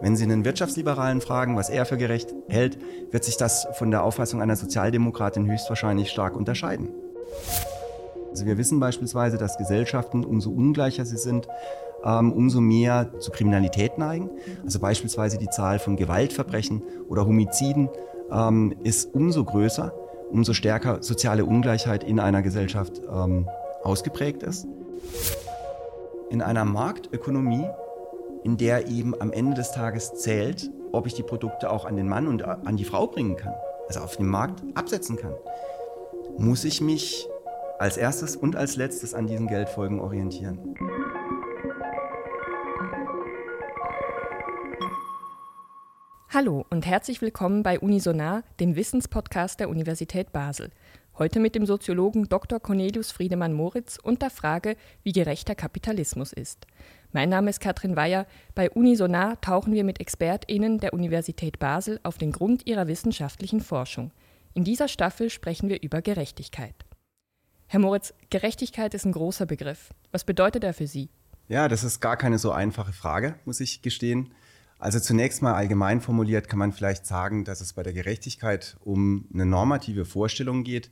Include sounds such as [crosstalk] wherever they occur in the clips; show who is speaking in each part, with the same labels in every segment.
Speaker 1: Wenn Sie einen Wirtschaftsliberalen fragen, was er für gerecht hält, wird sich das von der Auffassung einer Sozialdemokratin höchstwahrscheinlich stark unterscheiden. Also wir wissen beispielsweise, dass Gesellschaften, umso ungleicher sie sind, ähm, umso mehr zu Kriminalität neigen. Also beispielsweise die Zahl von Gewaltverbrechen oder Homiziden ähm, ist umso größer, umso stärker soziale Ungleichheit in einer Gesellschaft ähm, ausgeprägt ist. In einer Marktökonomie, in der eben am Ende des Tages zählt, ob ich die Produkte auch an den Mann und an die Frau bringen kann, also auf dem Markt absetzen kann, muss ich mich als erstes und als letztes an diesen Geldfolgen orientieren.
Speaker 2: Hallo und herzlich willkommen bei Unisonar, dem Wissenspodcast der Universität Basel. Heute mit dem Soziologen Dr. Cornelius Friedemann Moritz und der Frage, wie gerechter Kapitalismus ist. Mein Name ist Katrin Weyer. Bei Unisonar tauchen wir mit ExpertInnen der Universität Basel auf den Grund ihrer wissenschaftlichen Forschung. In dieser Staffel sprechen wir über Gerechtigkeit. Herr Moritz, Gerechtigkeit ist ein großer Begriff. Was bedeutet er für Sie?
Speaker 1: Ja, das ist gar keine so einfache Frage, muss ich gestehen. Also zunächst mal allgemein formuliert kann man vielleicht sagen, dass es bei der Gerechtigkeit um eine normative Vorstellung geht,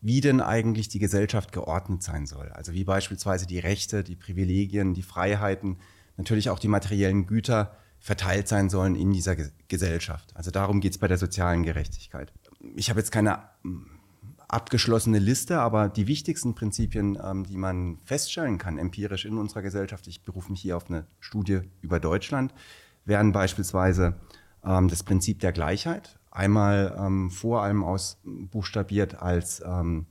Speaker 1: wie denn eigentlich die Gesellschaft geordnet sein soll. Also wie beispielsweise die Rechte, die Privilegien, die Freiheiten, natürlich auch die materiellen Güter verteilt sein sollen in dieser Gesellschaft. Also darum geht es bei der sozialen Gerechtigkeit. Ich habe jetzt keine abgeschlossene Liste, aber die wichtigsten Prinzipien, ähm, die man feststellen kann, empirisch in unserer Gesellschaft, ich berufe mich hier auf eine Studie über Deutschland, wären beispielsweise ähm, das Prinzip der Gleichheit, einmal ähm, vor allem ausbuchstabiert als ähm,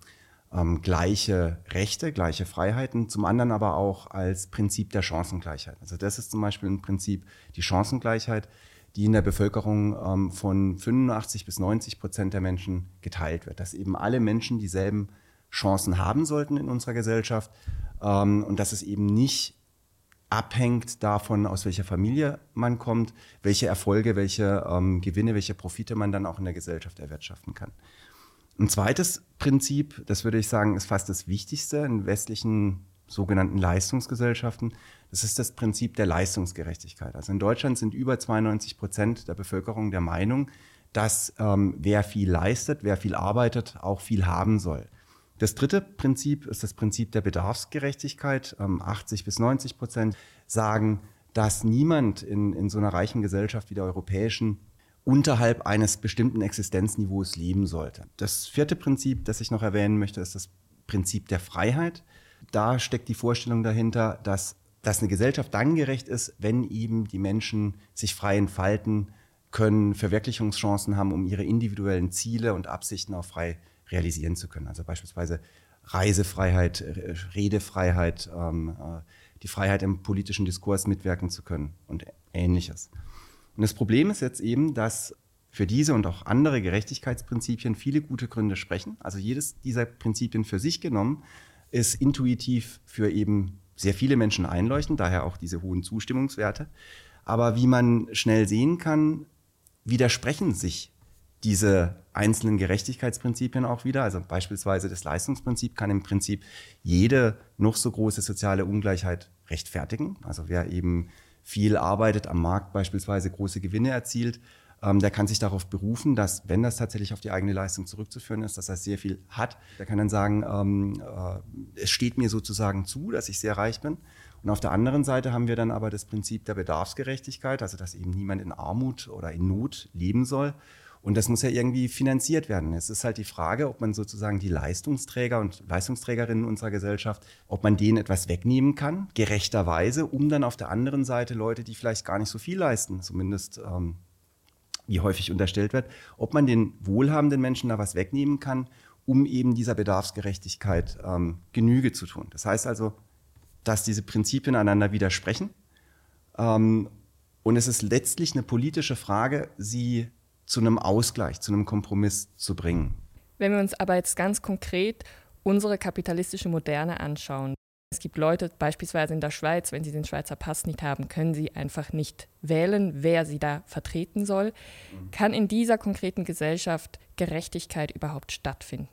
Speaker 1: ähm, gleiche Rechte, gleiche Freiheiten, zum anderen aber auch als Prinzip der Chancengleichheit. Also das ist zum Beispiel ein Prinzip, die Chancengleichheit, die in der Bevölkerung ähm, von 85 bis 90 Prozent der Menschen geteilt wird. Dass eben alle Menschen dieselben Chancen haben sollten in unserer Gesellschaft ähm, und dass es eben nicht abhängt davon, aus welcher Familie man kommt, welche Erfolge, welche ähm, Gewinne, welche Profite man dann auch in der Gesellschaft erwirtschaften kann. Ein zweites Prinzip, das würde ich sagen, ist fast das Wichtigste in westlichen sogenannten Leistungsgesellschaften. Das ist das Prinzip der Leistungsgerechtigkeit. Also in Deutschland sind über 92 Prozent der Bevölkerung der Meinung, dass ähm, wer viel leistet, wer viel arbeitet, auch viel haben soll. Das dritte Prinzip ist das Prinzip der Bedarfsgerechtigkeit. Ähm, 80 bis 90 Prozent sagen, dass niemand in, in so einer reichen Gesellschaft wie der europäischen unterhalb eines bestimmten Existenzniveaus leben sollte. Das vierte Prinzip, das ich noch erwähnen möchte, ist das Prinzip der Freiheit. Da steckt die Vorstellung dahinter, dass dass eine Gesellschaft dann gerecht ist, wenn eben die Menschen sich frei entfalten können, Verwirklichungschancen haben, um ihre individuellen Ziele und Absichten auch frei realisieren zu können. Also beispielsweise Reisefreiheit, Redefreiheit, ähm, äh, die Freiheit im politischen Diskurs mitwirken zu können und ähnliches. Und das Problem ist jetzt eben, dass für diese und auch andere Gerechtigkeitsprinzipien viele gute Gründe sprechen. Also jedes dieser Prinzipien für sich genommen ist intuitiv für eben sehr viele Menschen einleuchten, daher auch diese hohen Zustimmungswerte. Aber wie man schnell sehen kann, widersprechen sich diese einzelnen Gerechtigkeitsprinzipien auch wieder. Also beispielsweise das Leistungsprinzip kann im Prinzip jede noch so große soziale Ungleichheit rechtfertigen. Also wer eben viel arbeitet am Markt, beispielsweise große Gewinne erzielt, ähm, der kann sich darauf berufen, dass, wenn das tatsächlich auf die eigene Leistung zurückzuführen ist, dass er sehr viel hat. Der kann dann sagen, ähm, äh, es steht mir sozusagen zu, dass ich sehr reich bin. Und auf der anderen Seite haben wir dann aber das Prinzip der Bedarfsgerechtigkeit, also dass eben niemand in Armut oder in Not leben soll. Und das muss ja irgendwie finanziert werden. Es ist halt die Frage, ob man sozusagen die Leistungsträger und Leistungsträgerinnen unserer Gesellschaft, ob man denen etwas wegnehmen kann, gerechterweise, um dann auf der anderen Seite Leute, die vielleicht gar nicht so viel leisten, zumindest ähm, wie häufig unterstellt wird, ob man den wohlhabenden Menschen da was wegnehmen kann, um eben dieser Bedarfsgerechtigkeit ähm, Genüge zu tun. Das heißt also, dass diese Prinzipien einander widersprechen. Ähm, und es ist letztlich eine politische Frage, sie zu einem Ausgleich, zu einem Kompromiss zu bringen.
Speaker 2: Wenn wir uns aber jetzt ganz konkret unsere kapitalistische Moderne anschauen, es gibt Leute, beispielsweise in der Schweiz, wenn sie den Schweizer Pass nicht haben, können sie einfach nicht wählen, wer sie da vertreten soll. Mhm. Kann in dieser konkreten Gesellschaft Gerechtigkeit überhaupt stattfinden?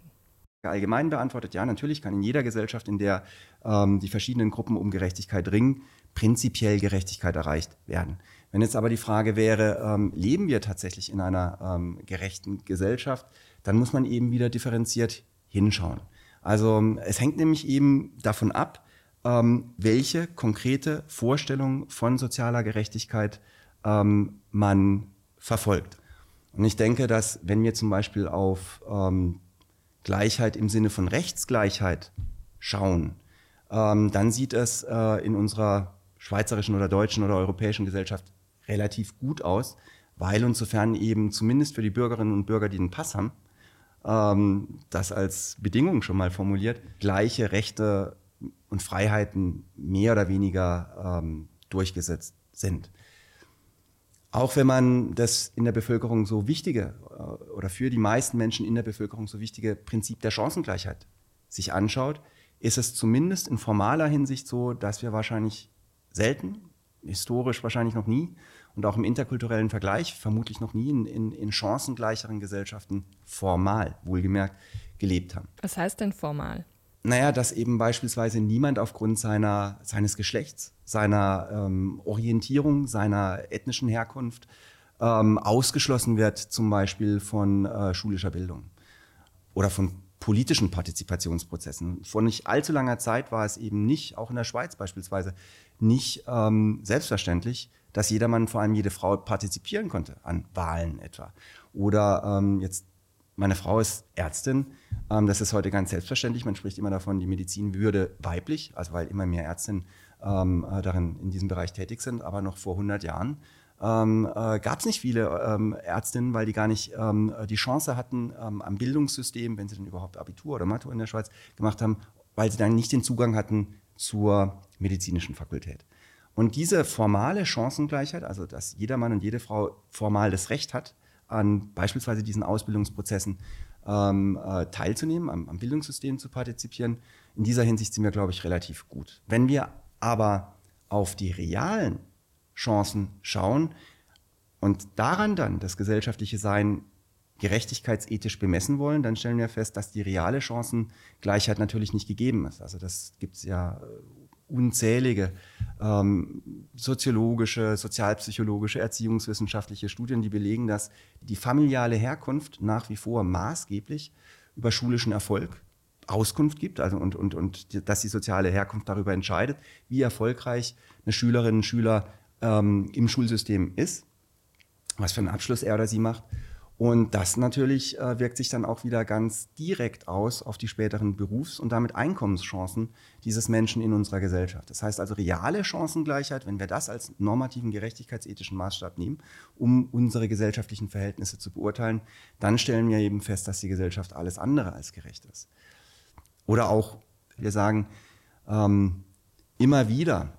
Speaker 1: Allgemein beantwortet, ja, natürlich kann in jeder Gesellschaft, in der ähm, die verschiedenen Gruppen um Gerechtigkeit ringen, prinzipiell Gerechtigkeit erreicht werden. Wenn jetzt aber die Frage wäre, ähm, leben wir tatsächlich in einer ähm, gerechten Gesellschaft, dann muss man eben wieder differenziert hinschauen. Also es hängt nämlich eben davon ab, ähm, welche konkrete Vorstellung von sozialer Gerechtigkeit ähm, man verfolgt. Und ich denke, dass wenn wir zum Beispiel auf ähm, Gleichheit im Sinne von Rechtsgleichheit schauen, ähm, dann sieht es äh, in unserer schweizerischen oder deutschen oder europäischen Gesellschaft relativ gut aus, weil und sofern eben zumindest für die Bürgerinnen und Bürger, die einen Pass haben, ähm, das als Bedingung schon mal formuliert, gleiche Rechte und Freiheiten mehr oder weniger ähm, durchgesetzt sind. Auch wenn man das in der Bevölkerung so wichtige äh, oder für die meisten Menschen in der Bevölkerung so wichtige Prinzip der Chancengleichheit sich anschaut, ist es zumindest in formaler Hinsicht so, dass wir wahrscheinlich selten, historisch wahrscheinlich noch nie und auch im interkulturellen Vergleich vermutlich noch nie in, in, in chancengleicheren Gesellschaften formal, wohlgemerkt, gelebt haben.
Speaker 2: Was heißt denn formal?
Speaker 1: Naja, dass eben beispielsweise niemand aufgrund seiner, seines Geschlechts, seiner ähm, Orientierung, seiner ethnischen Herkunft ähm, ausgeschlossen wird, zum Beispiel von äh, schulischer Bildung oder von politischen Partizipationsprozessen. Vor nicht allzu langer Zeit war es eben nicht, auch in der Schweiz beispielsweise, nicht ähm, selbstverständlich, dass jedermann, vor allem jede Frau, partizipieren konnte an Wahlen etwa. Oder ähm, jetzt meine Frau ist Ärztin. Ähm, das ist heute ganz selbstverständlich. Man spricht immer davon, die Medizin würde weiblich, also weil immer mehr Ärztinnen ähm, äh, darin in diesem Bereich tätig sind. Aber noch vor 100 Jahren ähm, äh, gab es nicht viele ähm, Ärztinnen, weil die gar nicht ähm, die Chance hatten, ähm, am Bildungssystem, wenn sie dann überhaupt Abitur oder Matur in der Schweiz gemacht haben, weil sie dann nicht den Zugang hatten zur medizinischen Fakultät. Und diese formale Chancengleichheit, also dass jeder Mann und jede Frau formal das Recht hat, an beispielsweise diesen Ausbildungsprozessen ähm, äh, teilzunehmen, am, am, Bildungssystem zu partizipieren. In dieser Hinsicht sind wir, glaube ich, relativ gut. Wenn wir aber auf die realen Chancen schauen und daran dann das gesellschaftliche Sein gerechtigkeitsethisch bemessen wollen, dann stellen wir fest, dass die reale Chancengleichheit natürlich nicht gegeben ist. Also das gibt es ja äh, unzählige ähm, soziologische, sozialpsychologische, erziehungswissenschaftliche Studien, die belegen, dass die familiale Herkunft nach wie vor maßgeblich über schulischen Erfolg Auskunft gibt also und, und, und dass die soziale Herkunft darüber entscheidet, wie erfolgreich eine Schülerin, ein Schüler ähm, im Schulsystem ist, was für einen Abschluss er oder sie macht und das natürlich äh, wirkt sich dann auch wieder ganz direkt aus auf die späteren Berufs- und damit Einkommenschancen dieses Menschen in unserer Gesellschaft. Das heißt also reale Chancengleichheit, wenn wir das als normativen gerechtigkeitsethischen Maßstab nehmen, um unsere gesellschaftlichen Verhältnisse zu beurteilen, dann stellen wir eben fest, dass die Gesellschaft alles andere als gerecht ist. Oder auch, wir sagen ähm, immer wieder,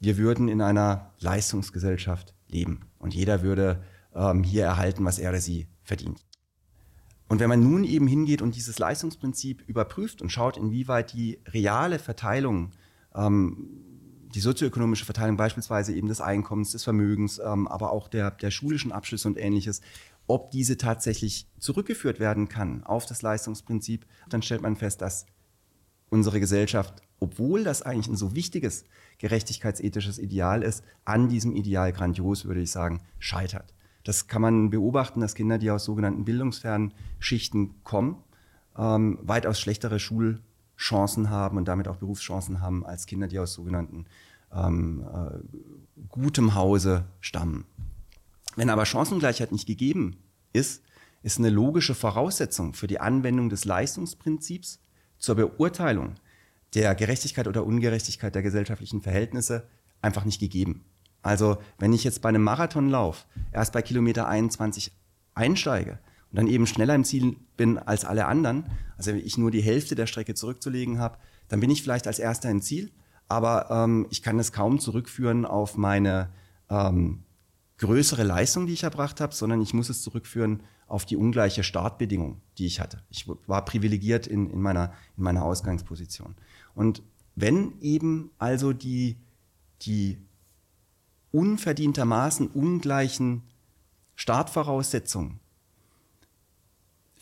Speaker 1: wir würden in einer Leistungsgesellschaft leben und jeder würde ähm, hier erhalten, was er oder sie verdient. Und wenn man nun eben hingeht und dieses Leistungsprinzip überprüft und schaut, inwieweit die reale Verteilung, ähm, die sozioökonomische Verteilung beispielsweise eben des Einkommens, des Vermögens, ähm, aber auch der, der schulischen Abschlüsse und ähnliches, ob diese tatsächlich zurückgeführt werden kann auf das Leistungsprinzip, dann stellt man fest, dass unsere Gesellschaft, obwohl das eigentlich ein so wichtiges gerechtigkeitsethisches Ideal ist, an diesem Ideal grandios, würde ich sagen, scheitert. Das kann man beobachten, dass Kinder, die aus sogenannten bildungsfernen Schichten kommen, ähm, weitaus schlechtere Schulchancen haben und damit auch Berufschancen haben als Kinder, die aus sogenannten ähm, äh, gutem Hause stammen. Wenn aber Chancengleichheit nicht gegeben ist, ist eine logische Voraussetzung für die Anwendung des Leistungsprinzips zur Beurteilung der Gerechtigkeit oder Ungerechtigkeit der gesellschaftlichen Verhältnisse einfach nicht gegeben. Also wenn ich jetzt bei einem Marathonlauf erst bei Kilometer 21 einsteige und dann eben schneller im Ziel bin als alle anderen, also ich nur die Hälfte der Strecke zurückzulegen habe, dann bin ich vielleicht als erster im Ziel, aber ähm, ich kann es kaum zurückführen auf meine ähm, größere Leistung, die ich erbracht habe, sondern ich muss es zurückführen auf die ungleiche Startbedingung, die ich hatte. Ich war privilegiert in, in, meiner, in meiner Ausgangsposition. Und wenn eben also die, die unverdientermaßen ungleichen Startvoraussetzungen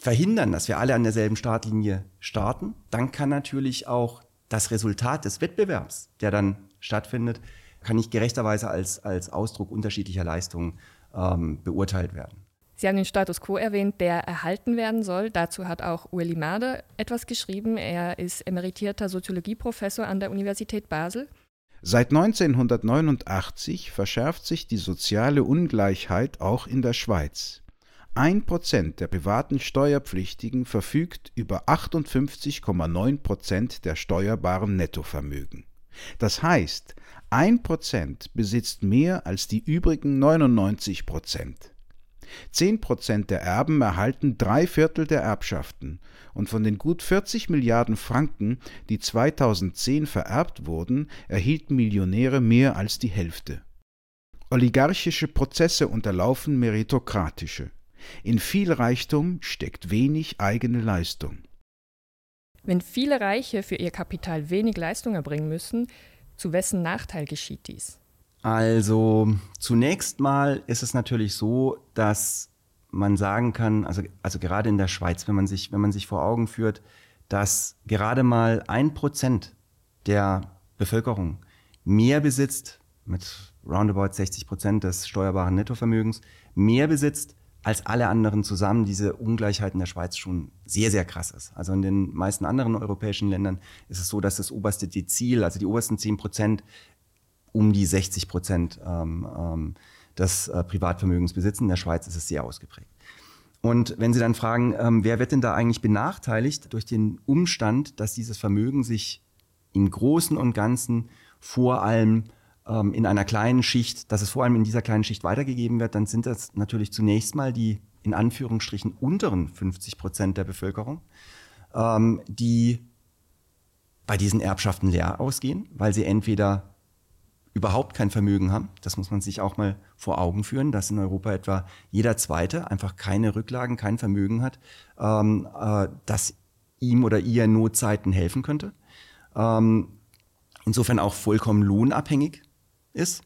Speaker 1: verhindern, dass wir alle an derselben Startlinie starten, dann kann natürlich auch das Resultat des Wettbewerbs, der dann stattfindet, kann nicht gerechterweise als, als Ausdruck unterschiedlicher Leistungen ähm, beurteilt werden.
Speaker 2: Sie haben den Status quo erwähnt, der erhalten werden soll. Dazu hat auch Ueli Made etwas geschrieben. Er ist emeritierter Soziologieprofessor an der Universität Basel.
Speaker 3: Seit 1989 verschärft sich die soziale Ungleichheit auch in der Schweiz. Ein Prozent der privaten Steuerpflichtigen verfügt über 58,9 Prozent der steuerbaren Nettovermögen. Das heißt, ein Prozent besitzt mehr als die übrigen 99 Prozent. Zehn Prozent der Erben erhalten drei Viertel der Erbschaften, und von den gut 40 Milliarden Franken, die 2010 vererbt wurden, erhielten Millionäre mehr als die Hälfte. Oligarchische Prozesse unterlaufen meritokratische. In viel Reichtum steckt wenig eigene Leistung.
Speaker 2: Wenn viele Reiche für ihr Kapital wenig Leistung erbringen müssen, zu wessen Nachteil geschieht dies?
Speaker 1: Also zunächst mal ist es natürlich so, dass man sagen kann, also, also gerade in der Schweiz, wenn man sich, wenn man sich vor Augen führt, dass gerade mal ein Prozent der Bevölkerung mehr besitzt, mit roundabout 60 Prozent des steuerbaren Nettovermögens, mehr besitzt als alle anderen zusammen, diese Ungleichheit in der Schweiz schon sehr, sehr krass ist. Also in den meisten anderen europäischen Ländern ist es so, dass das oberste Dezil, also die obersten 10 Prozent, um die 60 Prozent ähm, ähm, des äh, Privatvermögens besitzen. In der Schweiz ist es sehr ausgeprägt. Und wenn Sie dann fragen, ähm, wer wird denn da eigentlich benachteiligt durch den Umstand, dass dieses Vermögen sich im Großen und Ganzen vor allem ähm, in einer kleinen Schicht, dass es vor allem in dieser kleinen Schicht weitergegeben wird, dann sind das natürlich zunächst mal die in Anführungsstrichen unteren 50 Prozent der Bevölkerung, ähm, die bei diesen Erbschaften leer ausgehen, weil sie entweder überhaupt kein Vermögen haben. Das muss man sich auch mal vor Augen führen, dass in Europa etwa jeder Zweite einfach keine Rücklagen, kein Vermögen hat, ähm, äh, das ihm oder ihr in Notzeiten helfen könnte. Ähm, insofern auch vollkommen lohnabhängig ist.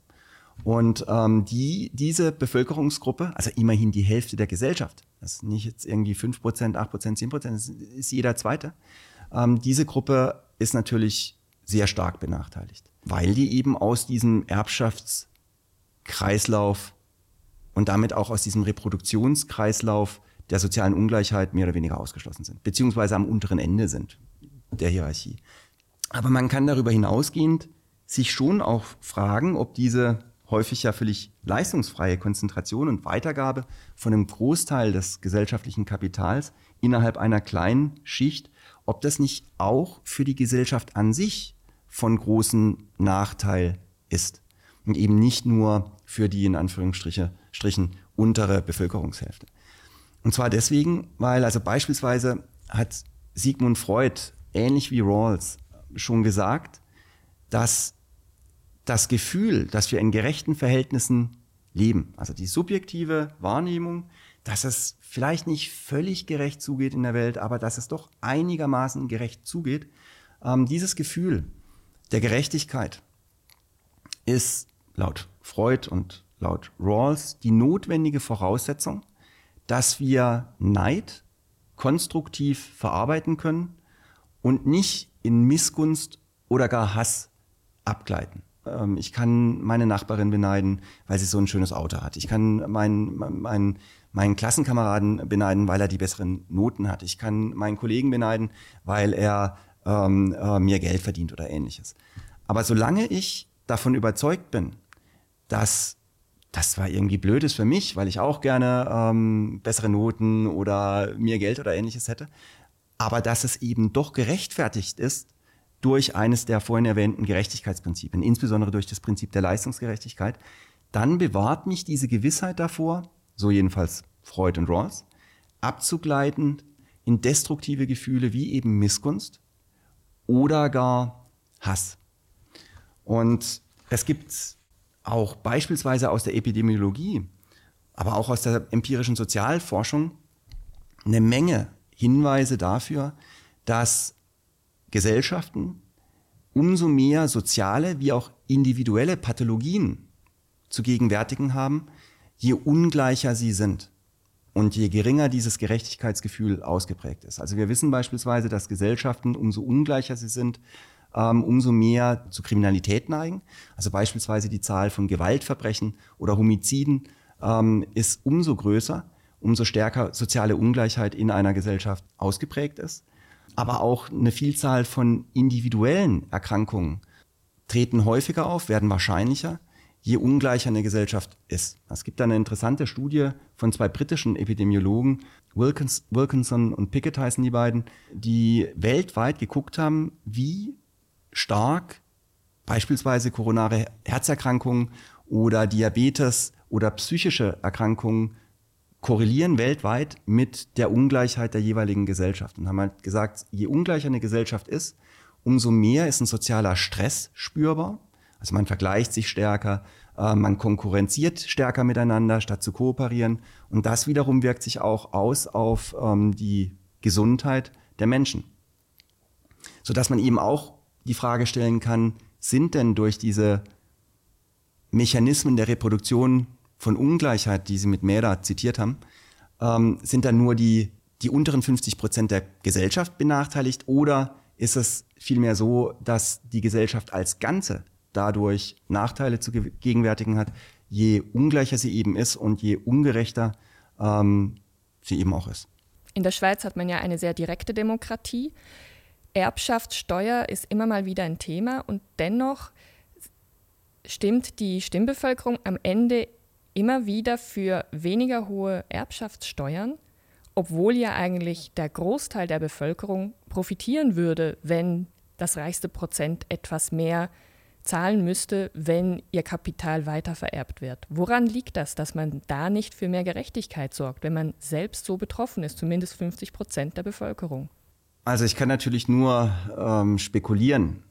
Speaker 1: Und ähm, die, diese Bevölkerungsgruppe, also immerhin die Hälfte der Gesellschaft, das ist nicht jetzt irgendwie 5%, 8%, 10%, das ist jeder Zweite, ähm, diese Gruppe ist natürlich sehr stark benachteiligt weil die eben aus diesem Erbschaftskreislauf und damit auch aus diesem Reproduktionskreislauf der sozialen Ungleichheit mehr oder weniger ausgeschlossen sind, beziehungsweise am unteren Ende sind der Hierarchie. Aber man kann darüber hinausgehend sich schon auch fragen, ob diese häufig ja völlig leistungsfreie Konzentration und Weitergabe von einem Großteil des gesellschaftlichen Kapitals innerhalb einer kleinen Schicht, ob das nicht auch für die Gesellschaft an sich von großem Nachteil ist. Und eben nicht nur für die in Anführungsstrichen untere Bevölkerungshälfte. Und zwar deswegen, weil also beispielsweise hat Sigmund Freud, ähnlich wie Rawls, schon gesagt, dass das Gefühl, dass wir in gerechten Verhältnissen leben, also die subjektive Wahrnehmung, dass es vielleicht nicht völlig gerecht zugeht in der Welt, aber dass es doch einigermaßen gerecht zugeht, ähm, dieses Gefühl der Gerechtigkeit ist laut Freud und laut Rawls die notwendige Voraussetzung, dass wir Neid konstruktiv verarbeiten können und nicht in Missgunst oder gar Hass abgleiten. Ähm, ich kann meine Nachbarin beneiden, weil sie so ein schönes Auto hat. Ich kann meinen, meinen, meinen Klassenkameraden beneiden, weil er die besseren Noten hat. Ich kann meinen Kollegen beneiden, weil er ähm, äh, mehr Geld verdient oder ähnliches. Aber solange ich davon überzeugt bin, dass das zwar irgendwie blöd ist für mich, weil ich auch gerne ähm, bessere Noten oder mehr Geld oder ähnliches hätte, aber dass es eben doch gerechtfertigt ist durch eines der vorhin erwähnten Gerechtigkeitsprinzipien, insbesondere durch das Prinzip der Leistungsgerechtigkeit, dann bewahrt mich diese Gewissheit davor, so jedenfalls Freud und Rawls, abzugleiten in destruktive Gefühle wie eben Missgunst oder gar Hass. Und es gibt auch beispielsweise aus der Epidemiologie, aber auch aus der empirischen Sozialforschung eine Menge Hinweise dafür, dass Gesellschaften umso mehr soziale wie auch individuelle Pathologien zu gegenwärtigen haben, je ungleicher sie sind und je geringer dieses Gerechtigkeitsgefühl ausgeprägt ist. Also wir wissen beispielsweise, dass Gesellschaften, umso ungleicher sie sind, ähm, umso mehr zu Kriminalität neigen. Also beispielsweise die Zahl von Gewaltverbrechen oder Homiziden ähm, ist umso größer, umso stärker soziale Ungleichheit in einer Gesellschaft ausgeprägt ist. Aber auch eine Vielzahl von individuellen Erkrankungen treten häufiger auf, werden wahrscheinlicher, je ungleicher eine Gesellschaft ist. Es gibt eine interessante Studie von zwei britischen Epidemiologen, Wilkins, Wilkinson und Pickett heißen die beiden, die weltweit geguckt haben, wie stark beispielsweise koronare Herzerkrankungen oder Diabetes oder psychische Erkrankungen korrelieren weltweit mit der Ungleichheit der jeweiligen Gesellschaft und haben halt gesagt, je ungleicher eine Gesellschaft ist, umso mehr ist ein sozialer Stress spürbar. Also man vergleicht sich stärker, äh, man konkurrenziert stärker miteinander, statt zu kooperieren. Und das wiederum wirkt sich auch aus auf ähm, die Gesundheit der Menschen. Sodass man eben auch die Frage stellen kann, sind denn durch diese Mechanismen der Reproduktion von Ungleichheit, die Sie mit Mera zitiert haben, ähm, sind dann nur die, die unteren 50 Prozent der Gesellschaft benachteiligt oder ist es vielmehr so, dass die Gesellschaft als Ganze dadurch Nachteile zu gegenwärtigen hat, je ungleicher sie eben ist und je ungerechter ähm, sie eben auch ist.
Speaker 2: In der Schweiz hat man ja eine sehr direkte Demokratie. Erbschaftssteuer ist immer mal wieder ein Thema und dennoch stimmt die Stimmbevölkerung am Ende immer wieder für weniger hohe Erbschaftssteuern, obwohl ja eigentlich der Großteil der Bevölkerung profitieren würde, wenn das reichste Prozent etwas mehr zahlen müsste, wenn ihr Kapital weiter vererbt wird. Woran liegt das, dass man da nicht für mehr Gerechtigkeit sorgt, wenn man selbst so betroffen ist, zumindest 50 Prozent der Bevölkerung?
Speaker 1: Also ich kann natürlich nur ähm, spekulieren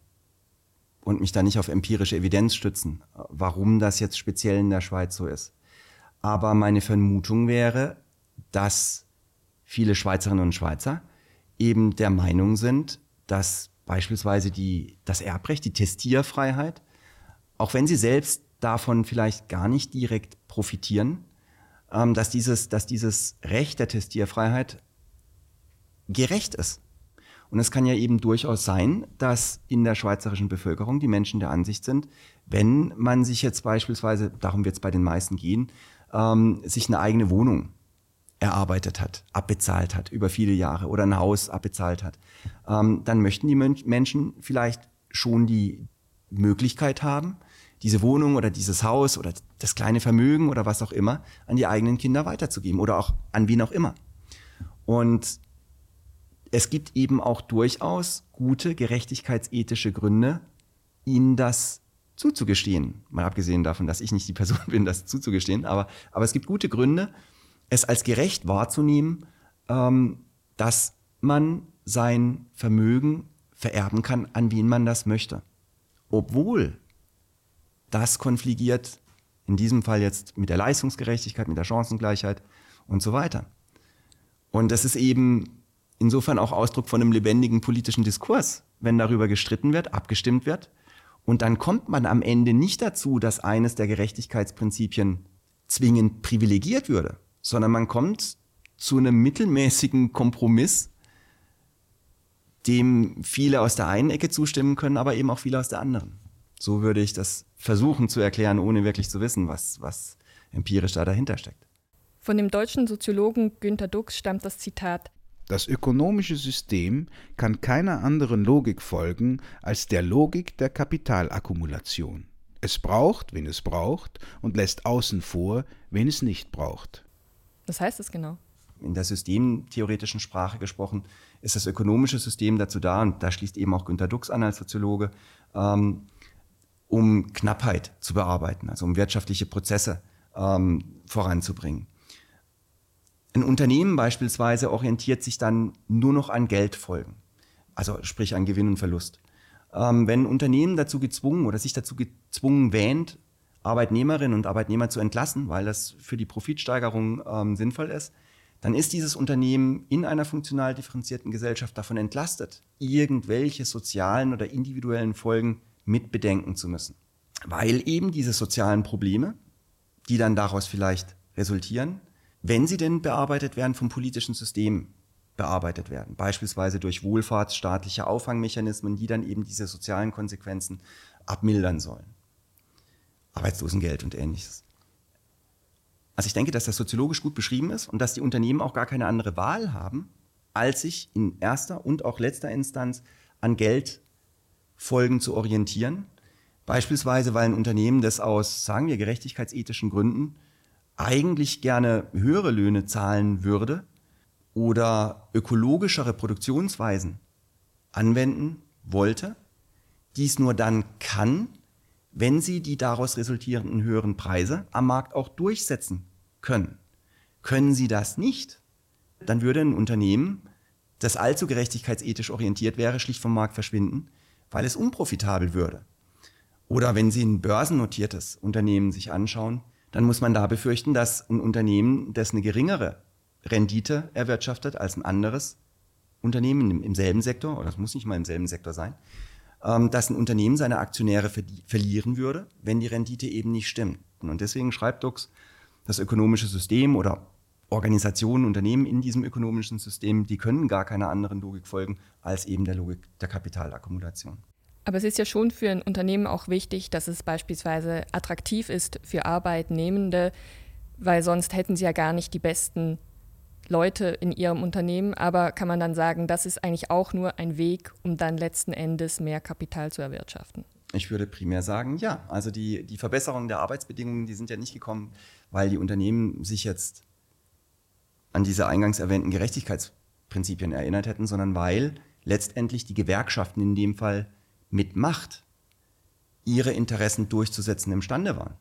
Speaker 1: und mich da nicht auf empirische Evidenz stützen, warum das jetzt speziell in der Schweiz so ist. Aber meine Vermutung wäre, dass viele Schweizerinnen und Schweizer eben der Meinung sind, dass beispielsweise die, das Erbrecht, die Testierfreiheit, auch wenn sie selbst davon vielleicht gar nicht direkt profitieren, ähm, dass, dieses, dass dieses Recht der Testierfreiheit gerecht ist. Und es kann ja eben durchaus sein, dass in der schweizerischen Bevölkerung die Menschen der Ansicht sind, wenn man sich jetzt beispielsweise, darum wird es bei den meisten gehen, ähm, sich eine eigene Wohnung erarbeitet hat, abbezahlt hat über viele Jahre oder ein Haus abbezahlt hat, ähm, dann möchten die Menschen vielleicht schon die Möglichkeit haben, diese Wohnung oder dieses Haus oder das kleine Vermögen oder was auch immer an die eigenen Kinder weiterzugeben oder auch an wen auch immer. Und es gibt eben auch durchaus gute gerechtigkeitsethische Gründe, ihnen das zuzugestehen. Mal abgesehen davon, dass ich nicht die Person [laughs] bin, das zuzugestehen, aber, aber es gibt gute Gründe, es als gerecht wahrzunehmen, ähm, dass man sein Vermögen vererben kann, an wen man das möchte. Obwohl das konfligiert, in diesem Fall jetzt mit der Leistungsgerechtigkeit, mit der Chancengleichheit und so weiter. Und das ist eben insofern auch Ausdruck von einem lebendigen politischen Diskurs, wenn darüber gestritten wird, abgestimmt wird. Und dann kommt man am Ende nicht dazu, dass eines der Gerechtigkeitsprinzipien zwingend privilegiert würde, sondern man kommt zu einem mittelmäßigen Kompromiss, dem viele aus der einen Ecke zustimmen können, aber eben auch viele aus der anderen. So würde ich das versuchen zu erklären, ohne wirklich zu wissen, was, was empirisch da dahinter steckt.
Speaker 2: Von dem deutschen Soziologen Günter Dux stammt das Zitat
Speaker 3: das ökonomische System kann keiner anderen Logik folgen als der Logik der Kapitalakkumulation. Es braucht, wen es braucht, und lässt außen vor, wen es nicht braucht.
Speaker 2: Was heißt das genau?
Speaker 1: In der systemtheoretischen Sprache gesprochen ist das ökonomische System dazu da, und da schließt eben auch Günter Dux an als Soziologe, ähm, um Knappheit zu bearbeiten, also um wirtschaftliche Prozesse ähm, voranzubringen. Ein Unternehmen beispielsweise orientiert sich dann nur noch an Geldfolgen, also sprich an Gewinn und Verlust. Ähm, wenn ein Unternehmen dazu gezwungen oder sich dazu gezwungen wähnt, Arbeitnehmerinnen und Arbeitnehmer zu entlassen, weil das für die Profitsteigerung ähm, sinnvoll ist, dann ist dieses Unternehmen in einer funktional differenzierten Gesellschaft davon entlastet, irgendwelche sozialen oder individuellen Folgen mit bedenken zu müssen. Weil eben diese sozialen Probleme, die dann daraus vielleicht resultieren, wenn sie denn bearbeitet werden vom politischen System, bearbeitet werden, beispielsweise durch wohlfahrtsstaatliche Auffangmechanismen, die dann eben diese sozialen Konsequenzen abmildern sollen. Arbeitslosengeld und ähnliches. Also ich denke, dass das soziologisch gut beschrieben ist und dass die Unternehmen auch gar keine andere Wahl haben, als sich in erster und auch letzter Instanz an Geldfolgen zu orientieren. Beispielsweise, weil ein Unternehmen, das aus, sagen wir, gerechtigkeitsethischen Gründen eigentlich gerne höhere Löhne zahlen würde oder ökologischere Produktionsweisen anwenden wollte, dies nur dann kann, wenn sie die daraus resultierenden höheren Preise am Markt auch durchsetzen können. Können sie das nicht, dann würde ein Unternehmen, das allzu gerechtigkeitsethisch orientiert wäre, schlicht vom Markt verschwinden, weil es unprofitabel würde. Oder wenn Sie ein börsennotiertes Unternehmen sich anschauen, dann muss man da befürchten, dass ein Unternehmen, das eine geringere Rendite erwirtschaftet als ein anderes Unternehmen im, selben Sektor, oder es muss nicht mal im selben Sektor sein, dass ein Unternehmen seine Aktionäre verlieren würde, wenn die Rendite eben nicht stimmt. Und deswegen schreibt Dux, das ökonomische System oder Organisationen, Unternehmen in diesem ökonomischen System, die können gar keiner anderen Logik folgen als eben der Logik der Kapitalakkumulation.
Speaker 2: Aber es ist ja schon für ein Unternehmen auch wichtig, dass es beispielsweise attraktiv ist für Arbeitnehmende, weil sonst hätten sie ja gar nicht die besten Leute in ihrem Unternehmen. Aber kann man dann sagen, das ist eigentlich auch nur ein Weg, um dann letzten Endes mehr Kapital zu erwirtschaften?
Speaker 1: Ich würde primär sagen, ja. Also die, die Verbesserungen der Arbeitsbedingungen, die sind ja nicht gekommen, weil die Unternehmen sich jetzt an diese eingangs erwähnten Gerechtigkeitsprinzipien erinnert hätten, sondern weil letztendlich die Gewerkschaften in dem Fall mit Macht ihre Interessen durchzusetzen imstande waren.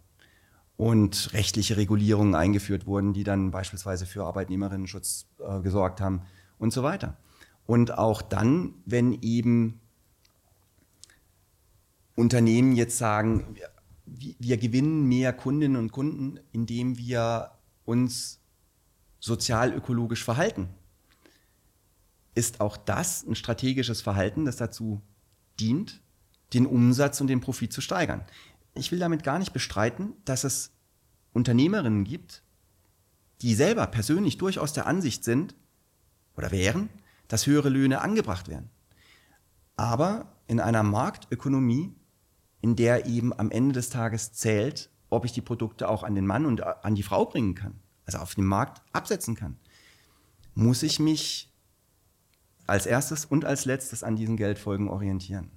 Speaker 1: Und rechtliche Regulierungen eingeführt wurden, die dann beispielsweise für Arbeitnehmerinnenschutz äh, gesorgt haben und so weiter. Und auch dann, wenn eben Unternehmen jetzt sagen, wir, wir gewinnen mehr Kundinnen und Kunden, indem wir uns sozial-ökologisch verhalten, ist auch das ein strategisches Verhalten, das dazu dient, den Umsatz und den Profit zu steigern. Ich will damit gar nicht bestreiten, dass es Unternehmerinnen gibt, die selber persönlich durchaus der Ansicht sind oder wären, dass höhere Löhne angebracht werden. Aber in einer Marktökonomie, in der eben am Ende des Tages zählt, ob ich die Produkte auch an den Mann und an die Frau bringen kann, also auf dem Markt absetzen kann, muss ich mich als erstes und als letztes an diesen Geldfolgen orientieren.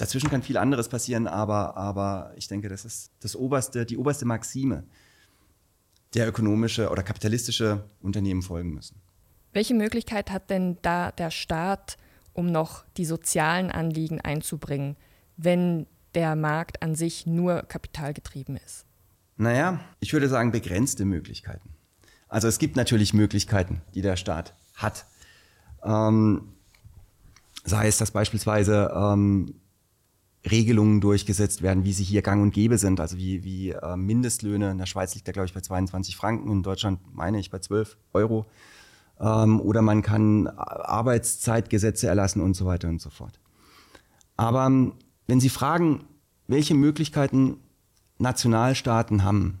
Speaker 1: Dazwischen kann viel anderes passieren, aber, aber ich denke, das ist das oberste, die oberste Maxime, der ökonomische oder kapitalistische Unternehmen folgen müssen.
Speaker 2: Welche Möglichkeit hat denn da der Staat, um noch die sozialen Anliegen einzubringen, wenn der Markt an sich nur kapitalgetrieben ist?
Speaker 1: Naja, ich würde sagen begrenzte Möglichkeiten. Also es gibt natürlich Möglichkeiten, die der Staat hat. Ähm, sei es, dass beispielsweise ähm, Regelungen durchgesetzt werden, wie sie hier gang und gäbe sind, also wie, wie äh, Mindestlöhne. In der Schweiz liegt der, glaube ich, bei 22 Franken, in Deutschland meine ich bei 12 Euro. Ähm, oder man kann Arbeitszeitgesetze erlassen und so weiter und so fort. Aber ähm, wenn Sie fragen, welche Möglichkeiten Nationalstaaten haben,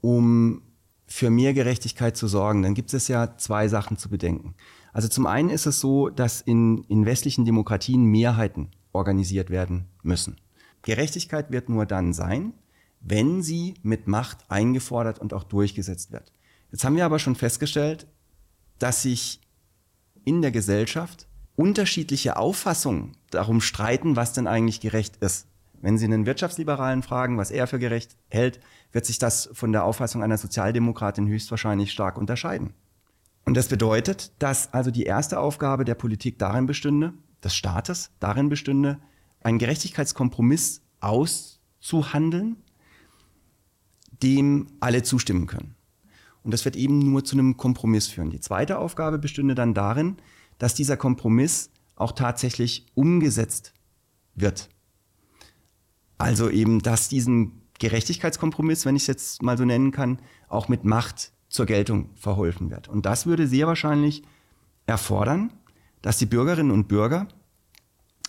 Speaker 1: um für mehr Gerechtigkeit zu sorgen, dann gibt es ja zwei Sachen zu bedenken. Also zum einen ist es so, dass in, in westlichen Demokratien Mehrheiten organisiert werden müssen. Gerechtigkeit wird nur dann sein, wenn sie mit Macht eingefordert und auch durchgesetzt wird. Jetzt haben wir aber schon festgestellt, dass sich in der Gesellschaft unterschiedliche Auffassungen darum streiten, was denn eigentlich gerecht ist. Wenn Sie einen Wirtschaftsliberalen fragen, was er für gerecht hält, wird sich das von der Auffassung einer Sozialdemokratin höchstwahrscheinlich stark unterscheiden. Und das bedeutet, dass also die erste Aufgabe der Politik darin bestünde, des Staates darin bestünde, einen Gerechtigkeitskompromiss auszuhandeln, dem alle zustimmen können. Und das wird eben nur zu einem Kompromiss führen. Die zweite Aufgabe bestünde dann darin, dass dieser Kompromiss auch tatsächlich umgesetzt wird. Also eben, dass diesen Gerechtigkeitskompromiss, wenn ich es jetzt mal so nennen kann, auch mit Macht zur Geltung verholfen wird. Und das würde sehr wahrscheinlich erfordern, dass die Bürgerinnen und Bürger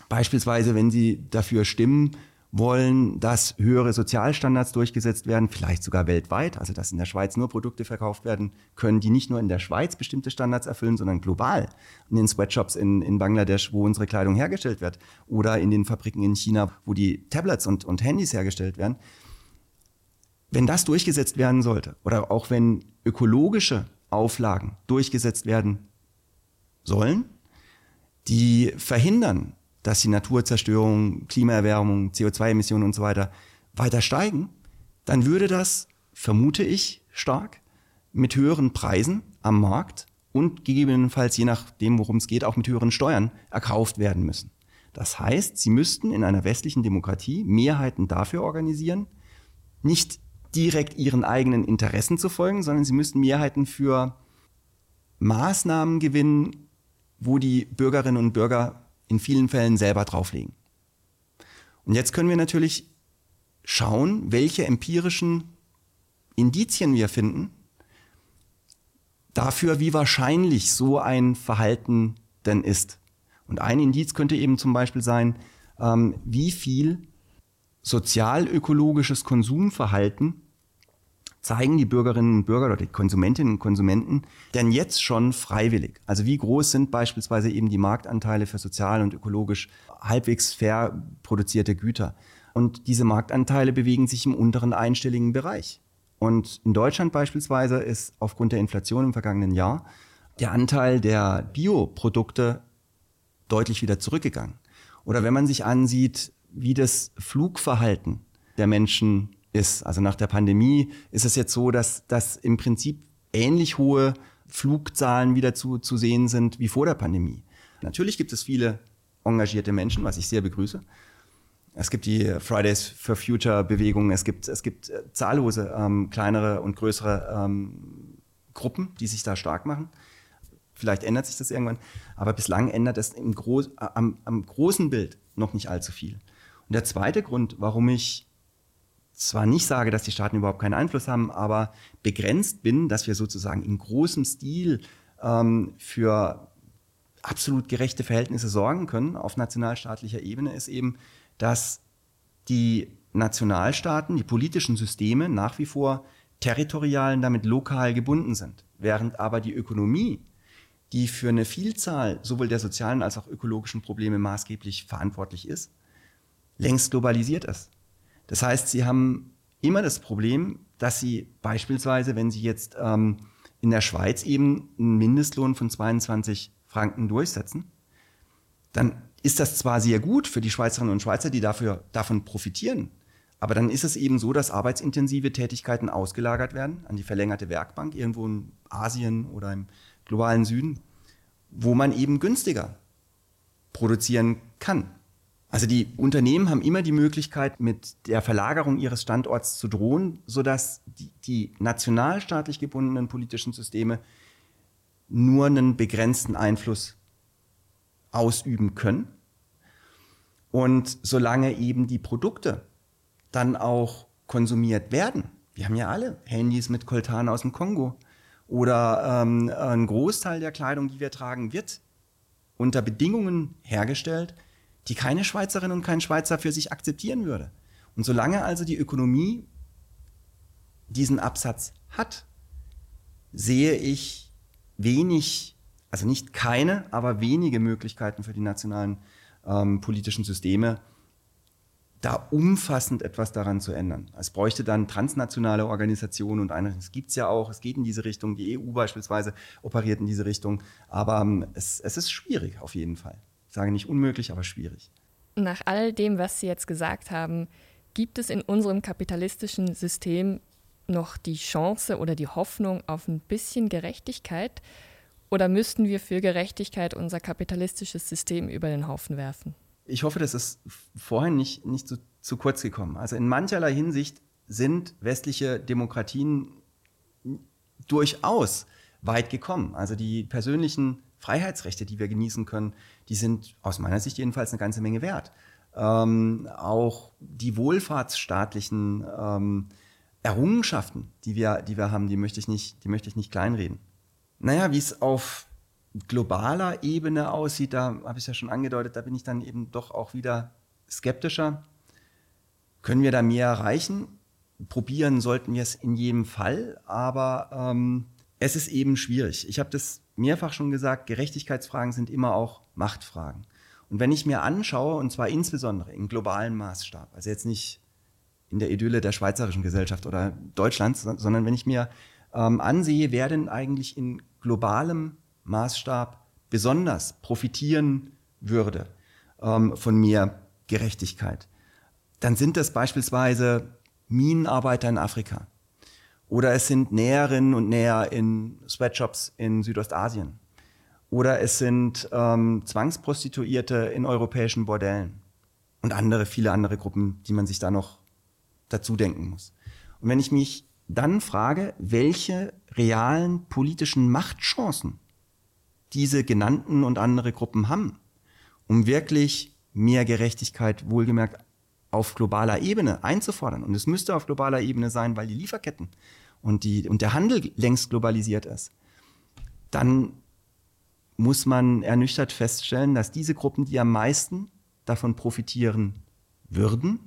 Speaker 1: beispielsweise, wenn sie dafür stimmen wollen, dass höhere Sozialstandards durchgesetzt werden, vielleicht sogar weltweit, also dass in der Schweiz nur Produkte verkauft werden können, die nicht nur in der Schweiz bestimmte Standards erfüllen, sondern global. In den Sweatshops in, in Bangladesch, wo unsere Kleidung hergestellt wird, oder in den Fabriken in China, wo die Tablets und, und Handys hergestellt werden. Wenn das durchgesetzt werden sollte, oder auch wenn ökologische Auflagen durchgesetzt werden sollen, die verhindern, dass die Naturzerstörung, Klimaerwärmung, CO2-Emissionen und so weiter weiter steigen, dann würde das, vermute ich stark, mit höheren Preisen am Markt und gegebenenfalls, je nachdem, worum es geht, auch mit höheren Steuern erkauft werden müssen. Das heißt, sie müssten in einer westlichen Demokratie Mehrheiten dafür organisieren, nicht direkt ihren eigenen Interessen zu folgen, sondern sie müssten Mehrheiten für Maßnahmen gewinnen, wo die Bürgerinnen und Bürger in vielen Fällen selber drauflegen. Und jetzt können wir natürlich schauen, welche empirischen Indizien wir finden dafür, wie wahrscheinlich so ein Verhalten denn ist. Und ein Indiz könnte eben zum Beispiel sein, ähm, wie viel sozialökologisches Konsumverhalten zeigen die Bürgerinnen und Bürger oder die Konsumentinnen und Konsumenten denn jetzt schon freiwillig? Also wie groß sind beispielsweise eben die Marktanteile für sozial und ökologisch halbwegs fair produzierte Güter? Und diese Marktanteile bewegen sich im unteren einstelligen Bereich. Und in Deutschland beispielsweise ist aufgrund der Inflation im vergangenen Jahr der Anteil der Bioprodukte deutlich wieder zurückgegangen. Oder wenn man sich ansieht, wie das Flugverhalten der Menschen ist. Also nach der Pandemie ist es jetzt so, dass, dass im Prinzip ähnlich hohe Flugzahlen wieder zu, zu sehen sind wie vor der Pandemie. Natürlich gibt es viele engagierte Menschen, was ich sehr begrüße. Es gibt die Fridays for Future Bewegung, es gibt, es gibt äh, zahllose ähm, kleinere und größere ähm, Gruppen, die sich da stark machen. Vielleicht ändert sich das irgendwann, aber bislang ändert es im Groß, am, am großen Bild noch nicht allzu viel. Und der zweite Grund, warum ich zwar nicht sage, dass die Staaten überhaupt keinen Einfluss haben, aber begrenzt bin, dass wir sozusagen in großem Stil ähm, für absolut gerechte Verhältnisse sorgen können auf nationalstaatlicher Ebene, ist eben, dass die Nationalstaaten, die politischen Systeme nach wie vor territorial und damit lokal gebunden sind, während aber die Ökonomie, die für eine Vielzahl sowohl der sozialen als auch ökologischen Probleme maßgeblich verantwortlich ist, längst globalisiert ist. Das heißt, sie haben immer das Problem, dass sie beispielsweise, wenn sie jetzt ähm, in der Schweiz eben einen Mindestlohn von 22 Franken durchsetzen, dann ist das zwar sehr gut für die Schweizerinnen und Schweizer, die dafür, davon profitieren, aber dann ist es eben so, dass arbeitsintensive Tätigkeiten ausgelagert werden an die verlängerte Werkbank irgendwo in Asien oder im globalen Süden, wo man eben günstiger produzieren kann. Also die Unternehmen haben immer die Möglichkeit, mit der Verlagerung ihres Standorts zu drohen, sodass die, die nationalstaatlich gebundenen politischen Systeme nur einen begrenzten Einfluss ausüben können. Und solange eben die Produkte dann auch konsumiert werden, wir haben ja alle Handys mit Coltan aus dem Kongo oder ähm, ein Großteil der Kleidung, die wir tragen, wird unter Bedingungen hergestellt, die keine Schweizerin und kein Schweizer für sich akzeptieren würde. Und solange also die Ökonomie diesen Absatz hat, sehe ich wenig, also nicht keine, aber wenige Möglichkeiten für die nationalen ähm, politischen Systeme, da umfassend etwas daran zu ändern. Es bräuchte dann transnationale Organisationen und Einrichtungen. Es gibt es ja auch, es geht in diese Richtung. Die EU beispielsweise operiert in diese Richtung. Aber ähm, es, es ist schwierig auf jeden Fall sage nicht unmöglich, aber schwierig.
Speaker 2: Nach all dem, was Sie jetzt gesagt haben, gibt es in unserem kapitalistischen System noch die Chance oder die Hoffnung auf ein bisschen Gerechtigkeit? Oder müssten wir für Gerechtigkeit unser kapitalistisches System über den Haufen werfen?
Speaker 1: Ich hoffe, das ist vorhin nicht, nicht zu, zu kurz gekommen. Also in mancherlei Hinsicht sind westliche Demokratien durchaus weit gekommen. Also die persönlichen Freiheitsrechte, die wir genießen können, die sind aus meiner Sicht jedenfalls eine ganze Menge wert. Ähm, auch die wohlfahrtsstaatlichen ähm, Errungenschaften, die wir, die wir haben, die möchte ich nicht, die möchte ich nicht kleinreden. Naja, wie es auf globaler Ebene aussieht, da habe ich es ja schon angedeutet, da bin ich dann eben doch auch wieder skeptischer. Können wir da mehr erreichen? Probieren sollten wir es in jedem Fall, aber ähm, es ist eben schwierig. Ich habe das mehrfach schon gesagt, Gerechtigkeitsfragen sind immer auch Machtfragen. Und wenn ich mir anschaue, und zwar insbesondere im globalen Maßstab, also jetzt nicht in der Idylle der schweizerischen Gesellschaft oder Deutschlands, sondern wenn ich mir ähm, ansehe, wer denn eigentlich in globalem Maßstab besonders profitieren würde ähm, von mehr Gerechtigkeit, dann sind das beispielsweise Minenarbeiter in Afrika oder es sind Näherinnen und Näher in Sweatshops in Südostasien oder es sind ähm, Zwangsprostituierte in europäischen Bordellen und andere, viele andere Gruppen, die man sich da noch dazu denken muss. Und wenn ich mich dann frage, welche realen politischen Machtchancen diese genannten und andere Gruppen haben, um wirklich mehr Gerechtigkeit wohlgemerkt auf globaler Ebene einzufordern. Und es müsste auf globaler Ebene sein, weil die Lieferketten und, die, und der Handel längst globalisiert ist. Dann muss man ernüchtert feststellen, dass diese Gruppen, die am meisten davon profitieren würden,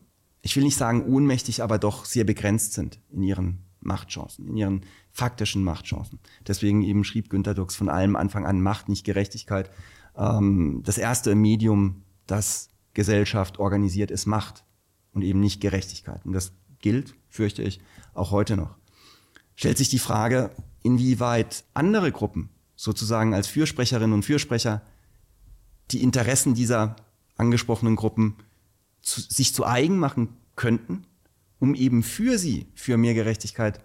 Speaker 1: ich will nicht sagen ohnmächtig, aber doch sehr begrenzt sind in ihren Machtchancen, in ihren faktischen Machtchancen. Deswegen eben schrieb Günter Dux von allem Anfang an Macht, nicht Gerechtigkeit. Ähm, das erste Medium, das Gesellschaft organisiert, ist Macht und eben nicht Gerechtigkeit. Und das gilt, fürchte ich, auch heute noch. Stellt sich die Frage, inwieweit andere Gruppen sozusagen als Fürsprecherinnen und Fürsprecher die Interessen dieser angesprochenen Gruppen zu, sich zu eigen machen könnten, um eben für sie, für mehr Gerechtigkeit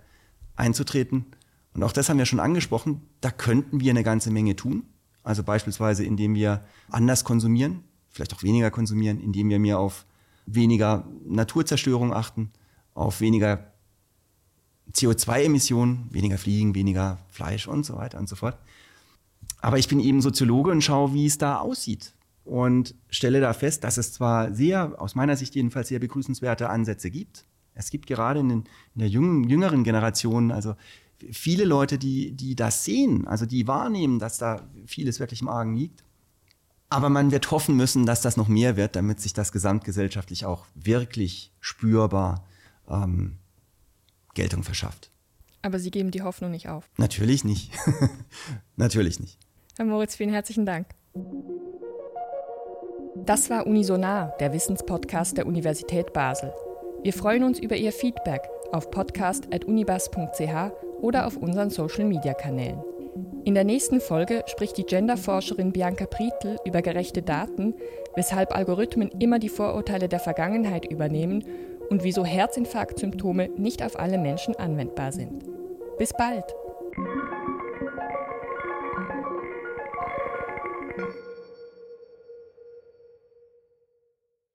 Speaker 1: einzutreten. Und auch das haben wir schon angesprochen, da könnten wir eine ganze Menge tun. Also beispielsweise, indem wir anders konsumieren, vielleicht auch weniger konsumieren, indem wir mehr auf weniger Naturzerstörung achten, auf weniger CO2-Emissionen, weniger Fliegen, weniger Fleisch und so weiter und so fort. Aber ich bin eben Soziologe und schaue, wie es da aussieht und stelle da fest, dass es zwar sehr, aus meiner Sicht jedenfalls sehr begrüßenswerte Ansätze gibt. Es gibt gerade in, den, in der jungen, jüngeren Generation, also viele Leute, die, die das sehen, also die wahrnehmen, dass da vieles wirklich im Argen liegt. Aber man wird hoffen müssen, dass das noch mehr wird, damit sich das gesamtgesellschaftlich auch wirklich spürbar ähm, Geltung verschafft.
Speaker 2: Aber Sie geben die Hoffnung nicht auf.
Speaker 1: Natürlich nicht. [laughs] Natürlich nicht.
Speaker 2: Herr Moritz, vielen herzlichen Dank. Das war Unisonar, der Wissenspodcast der Universität Basel. Wir freuen uns über Ihr Feedback auf podcast.unibas.ch oder auf unseren Social-Media-Kanälen. In der nächsten Folge spricht die Genderforscherin Bianca Prietl über gerechte Daten, weshalb Algorithmen immer die Vorurteile der Vergangenheit übernehmen und wieso Herzinfarktsymptome nicht auf alle Menschen anwendbar sind. Bis bald!